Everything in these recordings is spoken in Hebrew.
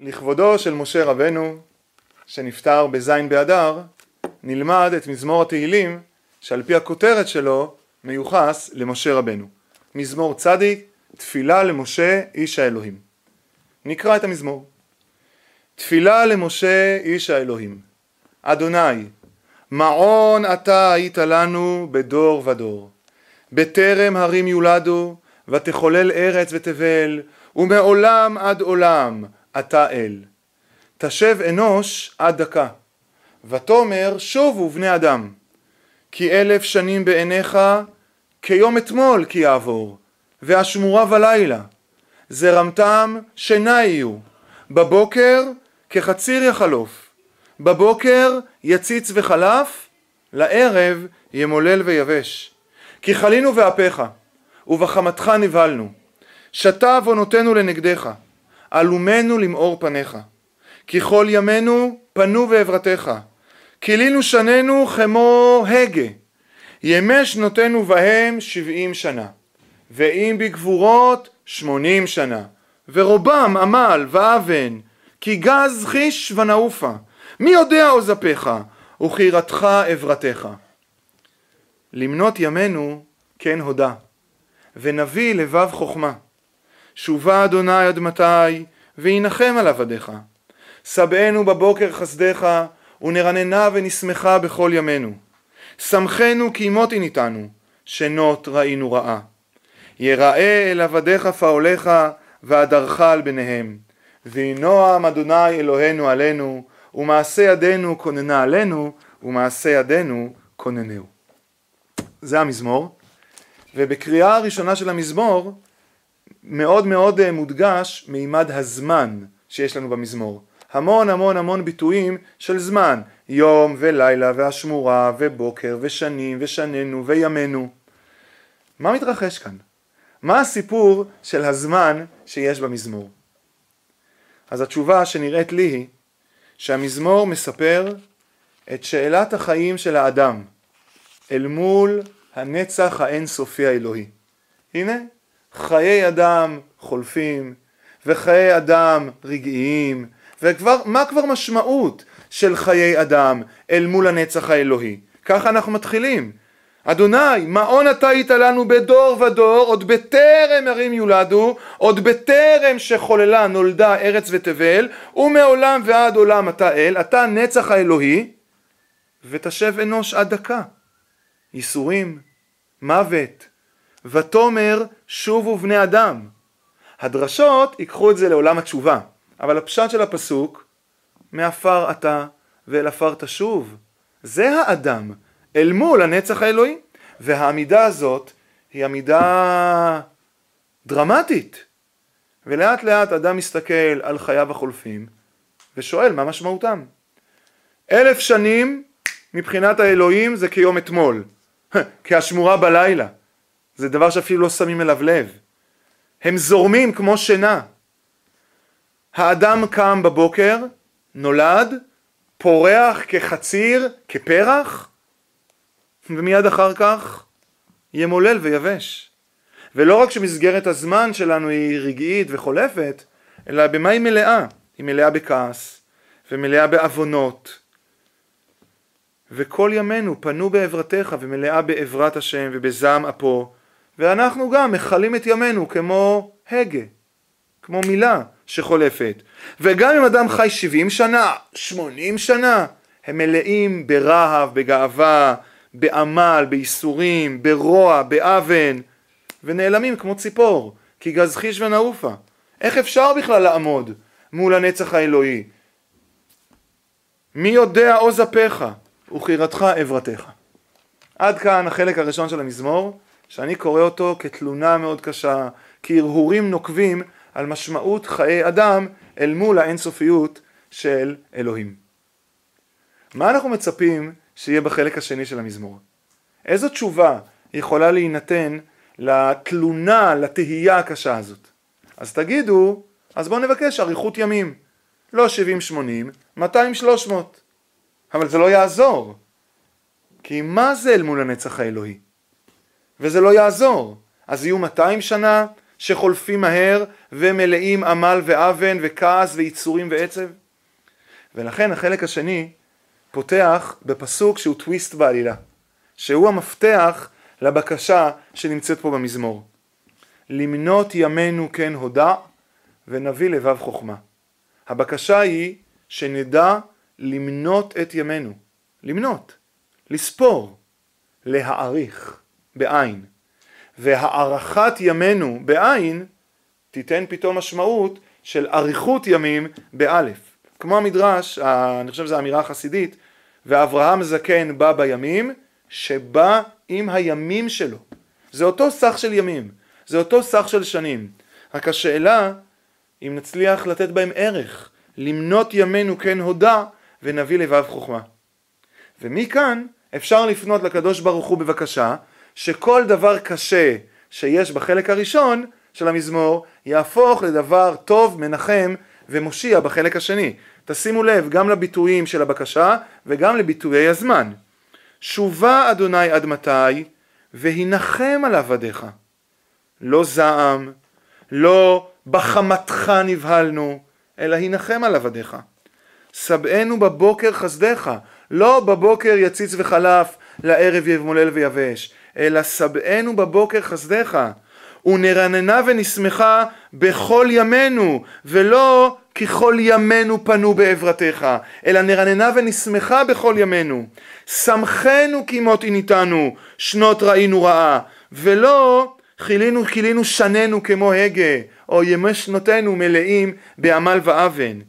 לכבודו של משה רבנו, שנפטר בזין באדר, נלמד את מזמור התהילים, שעל פי הכותרת שלו מיוחס למשה רבנו. מזמור צדיק, תפילה למשה איש האלוהים. נקרא את המזמור. תפילה למשה איש האלוהים. אדוני, מעון אתה היית לנו בדור ודור. בטרם הרים יולדו, ותחולל ארץ ותבל, ומעולם עד עולם אתה אל. תשב אנוש עד דקה, ותאמר שובו בני אדם, כי אלף שנים בעיניך כיום אתמול כי יעבור, והשמורה בלילה, זרמתם שינה יהיו, בבוקר כחציר יחלוף, בבוקר יציץ וחלף, לערב ימולל ויבש. כי חלינו באפיך, ובחמתך נבהלנו, שתה עוונותינו לנגדך, עלומנו למאור פניך. כי כל ימינו פנו בעברתך, כילינו שנינו כמו הגה, ימי שנותינו בהם שבעים שנה, ואם בגבורות שמונים שנה, ורובם עמל ואבן, כי גז חיש ונעופה, מי יודע עוז אפיך, וכירתך עברתך. למנות ימינו כן הודה, ונביא לבב חוכמה. שובה אדוני עד מתי, וינחם על עבדיך. שבענו בבוקר חסדיך, ונרננה ונשמחה בכל ימינו. שמחנו כי מותי ניתנו, שנות ראינו רעה. יראה אל עבדיך פעוליך, והדרך על ביניהם. וינועם אדוני אלוהינו עלינו, ומעשה ידינו כוננה עלינו, ומעשה ידינו כוננהו. זה המזמור, ובקריאה הראשונה של המזמור מאוד מאוד אה, מודגש מימד הזמן שיש לנו במזמור. המון המון המון ביטויים של זמן, יום ולילה והשמורה ובוקר ושנים ושננו וימינו. מה מתרחש כאן? מה הסיפור של הזמן שיש במזמור? אז התשובה שנראית לי היא שהמזמור מספר את שאלת החיים של האדם אל מול הנצח האינסופי האלוהי. הנה, חיי אדם חולפים, וחיי אדם רגעיים, ומה כבר משמעות של חיי אדם אל מול הנצח האלוהי? ככה אנחנו מתחילים. אדוני, מעון אתה היית לנו בדור ודור, עוד בטרם ערים יולדו, עוד בטרם שחוללה נולדה ארץ ותבל, ומעולם ועד עולם אתה אל, אתה נצח האלוהי, ותשב אנוש עד דקה. ייסורים, מוות, ותאמר שובו בני אדם. הדרשות ייקחו את זה לעולם התשובה, אבל הפשט של הפסוק, מעפר אתה ואל עפר תשוב, זה האדם אל מול הנצח האלוהי, והעמידה הזאת היא עמידה דרמטית, ולאט לאט אדם מסתכל על חייו החולפים ושואל מה משמעותם. אלף שנים מבחינת האלוהים זה כיום אתמול, כהשמורה בלילה. זה דבר שאפילו לא שמים אליו לב. הם זורמים כמו שינה. האדם קם בבוקר, נולד, פורח כחציר, כפרח, ומיד אחר כך ימולל ויבש. ולא רק שמסגרת הזמן שלנו היא רגעית וחולפת, אלא במה היא מלאה? היא מלאה בכעס, ומלאה בעוונות, וכל ימינו פנו בעברתך ומלאה בעברת השם ובזעם אפו ואנחנו גם מכלים את ימינו כמו הגה, כמו מילה שחולפת וגם אם אדם חי 70 שנה, 80 שנה הם מלאים ברהב, בגאווה, בעמל, בייסורים, ברוע, באבן ונעלמים כמו ציפור כי גז חיש ונעופה איך אפשר בכלל לעמוד מול הנצח האלוהי? מי יודע עוז אפיך? וכירתך עברתך. עד כאן החלק הראשון של המזמור, שאני קורא אותו כתלונה מאוד קשה, כהרהורים נוקבים על משמעות חיי אדם אל מול האינסופיות של אלוהים. מה אנחנו מצפים שיהיה בחלק השני של המזמור? איזו תשובה יכולה להינתן לתלונה, לתהייה הקשה הזאת? אז תגידו, אז בואו נבקש אריכות ימים. לא 70-80, 200-300. אבל זה לא יעזור. כי מה זה אל מול הנצח האלוהי? וזה לא יעזור. אז יהיו 200 שנה, שחולפים מהר ומלאים עמל ואוון וכעס ויצורים ועצב? ולכן החלק השני פותח בפסוק שהוא טוויסט בעלילה, שהוא המפתח לבקשה שנמצאת פה במזמור. למנות ימינו כן הודע ונביא לבב חוכמה. הבקשה היא שנדע למנות את ימינו, למנות, לספור, להעריך, בעין. והארכת ימינו בעין תיתן פתאום משמעות של אריכות ימים באלף. כמו המדרש, אני חושב שזו אמירה חסידית, ואברהם זקן בא בימים, שבא עם הימים שלו. זה אותו סך של ימים, זה אותו סך של שנים. רק השאלה, אם נצליח לתת בהם ערך, למנות ימינו כן הודע, ונביא לבב חוכמה. ומכאן אפשר לפנות לקדוש ברוך הוא בבקשה, שכל דבר קשה שיש בחלק הראשון של המזמור, יהפוך לדבר טוב, מנחם ומושיע בחלק השני. תשימו לב גם לביטויים של הבקשה וגם לביטויי הזמן. שובה אדוני עד מתי והנחם על עבדיך. לא זעם, לא בחמתך נבהלנו, אלא הנחם על עבדיך. שבענו בבוקר חסדיך, לא בבוקר יציץ וחלף, לערב ימולל ויבש, אלא שבענו בבוקר חסדיך, ונרננה ונשמחה בכל ימינו, ולא ככל ימינו פנו בעברתך, אלא נרננה ונשמחה בכל ימינו. שמחנו כמות עיניתנו, שנות ראינו רעה, ולא חילינו כילינו שננו כמו הגה, או ימי שנותינו מלאים בעמל ואוון.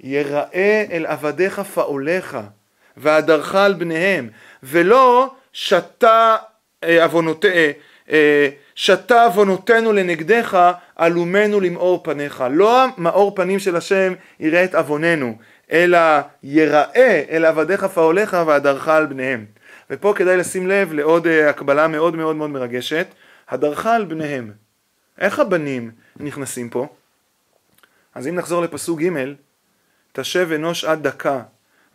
יראה אל עבדיך פעוליך, והדרך על בניהם, ולא שתה אה, עוונותיהם אה, שתה עוונותינו לנגדך, עלומנו למאור פניך. לא מאור פנים של השם יראה את עווננו, אלא יראה אל עבדיך פעוליך והדרך על בניהם. ופה כדאי לשים לב לעוד אה, הקבלה מאוד מאוד מאוד מרגשת, הדרכה על בניהם. איך הבנים נכנסים פה? אז אם נחזור לפסוק ג' תשב אנוש עד דקה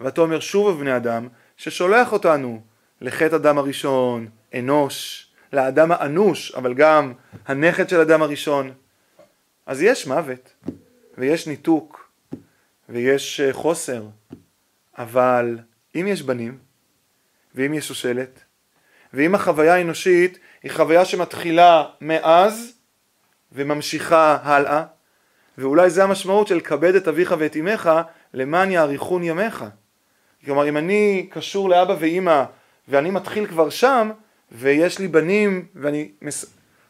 ותאמר שוב בני אדם ששולח אותנו לחטא אדם הראשון, אנוש, לאדם האנוש, אבל גם הנכד של אדם הראשון. אז יש מוות, ויש ניתוק, ויש אה, חוסר, אבל אם יש בנים, ואם יש שושלת, ואם החוויה האנושית היא חוויה שמתחילה מאז וממשיכה הלאה, ואולי זה המשמעות של כבד את אביך ואת אמך למען יאריכון ימיך. כלומר אם אני קשור לאבא ואימא ואני מתחיל כבר שם, ויש לי בנים, ואני...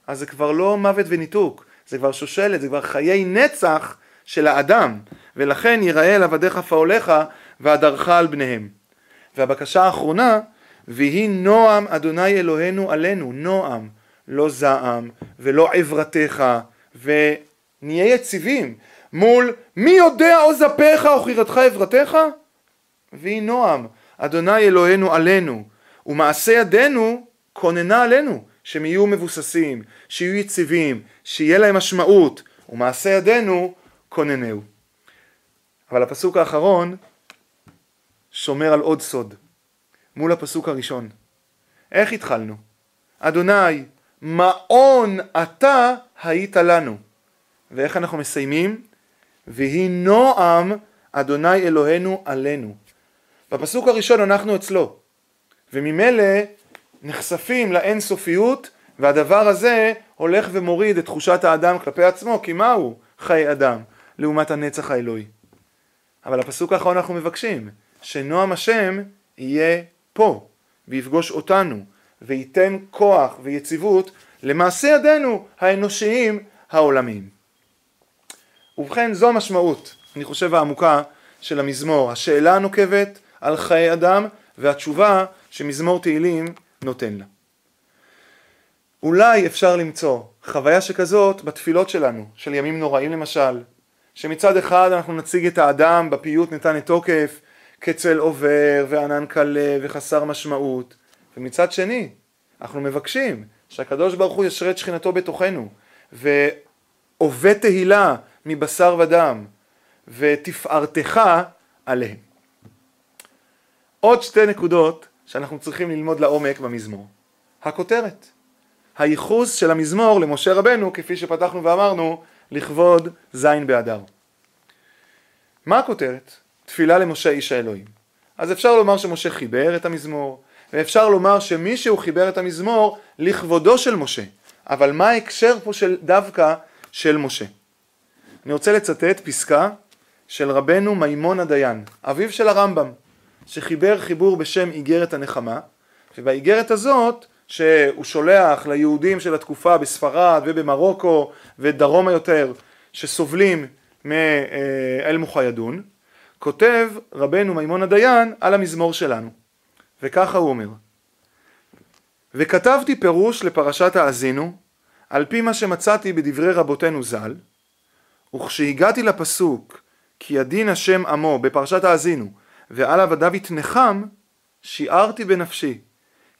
אז זה כבר לא מוות וניתוק, זה כבר שושלת, זה כבר חיי נצח של האדם, ולכן יראה אל עבדיך פעוליך והדרך על בניהם. והבקשה האחרונה, ויהי נועם אדוני אלוהינו עלינו, נועם, לא זעם ולא עברתך, ונהיה יציבים מול מי יודע עוז אפיך או חירתך עברתך? ויהי נועם אדוני אלוהינו עלינו, ומעשה ידינו כוננה עלינו שהם יהיו מבוססים, שיהיו יציבים, שיהיה להם משמעות, ומעשה ידינו כוננהו. אבל הפסוק האחרון שומר על עוד סוד, מול הפסוק הראשון. איך התחלנו? אדוני, מעון אתה היית לנו. ואיך אנחנו מסיימים? ויהי נועם אדוני אלוהינו עלינו. בפסוק הראשון אנחנו אצלו, וממילא נחשפים לאין סופיות והדבר הזה הולך ומוריד את תחושת האדם כלפי עצמו כי מהו חיי אדם לעומת הנצח האלוהי. אבל הפסוק האחרון אנחנו מבקשים שנועם השם יהיה פה ויפגוש אותנו וייתן כוח ויציבות למעשה ידינו האנושיים העולמיים. ובכן זו המשמעות, אני חושב העמוקה של המזמור, השאלה הנוקבת על חיי אדם והתשובה שמזמור תהילים נותן לה. אולי אפשר למצוא חוויה שכזאת בתפילות שלנו, של ימים נוראים למשל, שמצד אחד אנחנו נציג את האדם בפיוט נתן את תוקף כצל עובר וענן קלה וחסר משמעות, ומצד שני אנחנו מבקשים שהקדוש ברוך הוא ישרה את שכינתו בתוכנו ועובד תהילה מבשר ודם ותפארתך עליהם. עוד שתי נקודות שאנחנו צריכים ללמוד לעומק במזמור. הכותרת, הייחוס של המזמור למשה רבנו, כפי שפתחנו ואמרנו, לכבוד ז' באדר. מה הכותרת? תפילה למשה איש האלוהים. אז אפשר לומר שמשה חיבר את המזמור, ואפשר לומר שמישהו חיבר את המזמור לכבודו של משה. אבל מה ההקשר פה של דווקא של משה? אני רוצה לצטט פסקה של רבנו מימון הדיין, אביו של הרמב"ם, שחיבר חיבור בשם איגרת הנחמה, ובאיגרת הזאת שהוא שולח ליהודים של התקופה בספרד ובמרוקו ודרומה יותר שסובלים מאל מוחיידון, כותב רבנו מימון הדיין על המזמור שלנו, וככה הוא אומר: וכתבתי פירוש לפרשת האזינו על פי מה שמצאתי בדברי רבותינו ז"ל, וכשהגעתי לפסוק כי ידין השם עמו בפרשת האזינו ועל עבדיו יתנחם, שיערתי בנפשי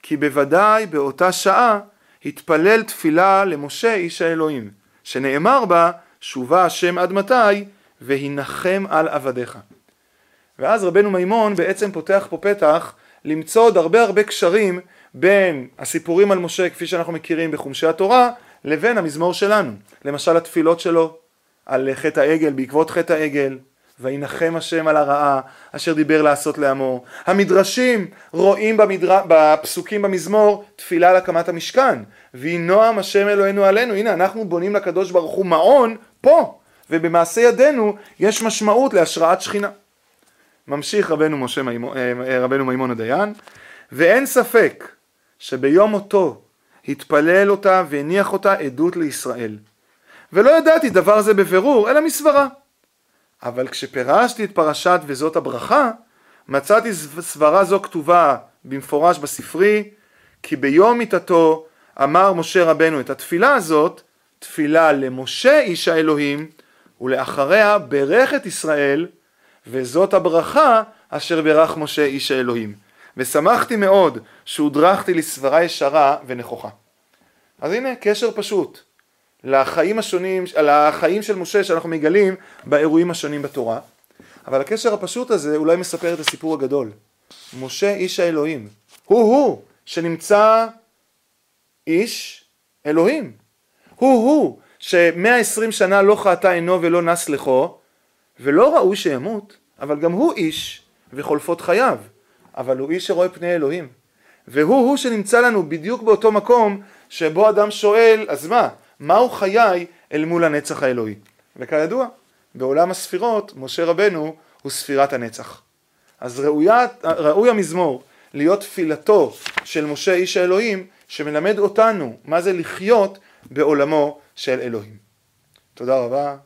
כי בוודאי באותה שעה התפלל תפילה למשה איש האלוהים, שנאמר בה שובה השם עד מתי והנחם על עבדיך. ואז רבנו מימון בעצם פותח פה פתח למצוא עוד הרבה הרבה קשרים בין הסיפורים על משה כפי שאנחנו מכירים בחומשי התורה לבין המזמור שלנו. למשל התפילות שלו על חטא העגל בעקבות חטא העגל, וינחם השם על הרעה אשר דיבר לעשות לעמו. המדרשים רואים במדר... בפסוקים במזמור תפילה על הקמת המשכן. ויהי נועם השם אלוהינו עלינו. הנה אנחנו בונים לקדוש ברוך הוא מעון פה. ובמעשה ידינו יש משמעות להשראת שכינה. ממשיך רבנו, משה מימון, אה, רבנו מימון הדיין, ואין ספק שביום מותו התפלל אותה והניח אותה עדות לישראל. ולא ידעתי דבר זה בבירור, אלא מסברה. אבל כשפירשתי את פרשת וזאת הברכה, מצאתי סברה זו כתובה במפורש בספרי, כי ביום מיתתו אמר משה רבנו את התפילה הזאת, תפילה למשה איש האלוהים, ולאחריה ברך את ישראל, וזאת הברכה אשר ברך משה איש האלוהים. ושמחתי מאוד שהודרכתי לסברה ישרה ונכוחה. אז הנה קשר פשוט לחיים השונים, לחיים של משה שאנחנו מגלים באירועים השונים בתורה. אבל הקשר הפשוט הזה אולי מספר את הסיפור הגדול. משה איש האלוהים, הוא הוא שנמצא איש אלוהים. הוא הוא שמאה עשרים שנה לא חטא עינו ולא נס לכו, ולא ראוי שימות, אבל גם הוא איש וחולפות חייו, אבל הוא איש שרואה פני אלוהים. והוא הוא שנמצא לנו בדיוק באותו מקום שבו אדם שואל, אז מה, מהו חיי אל מול הנצח האלוהי? וכידוע, בעולם הספירות, משה רבנו הוא ספירת הנצח. אז ראויה, ראוי המזמור להיות תפילתו של משה איש האלוהים, שמלמד אותנו מה זה לחיות בעולמו של אלוהים. תודה רבה.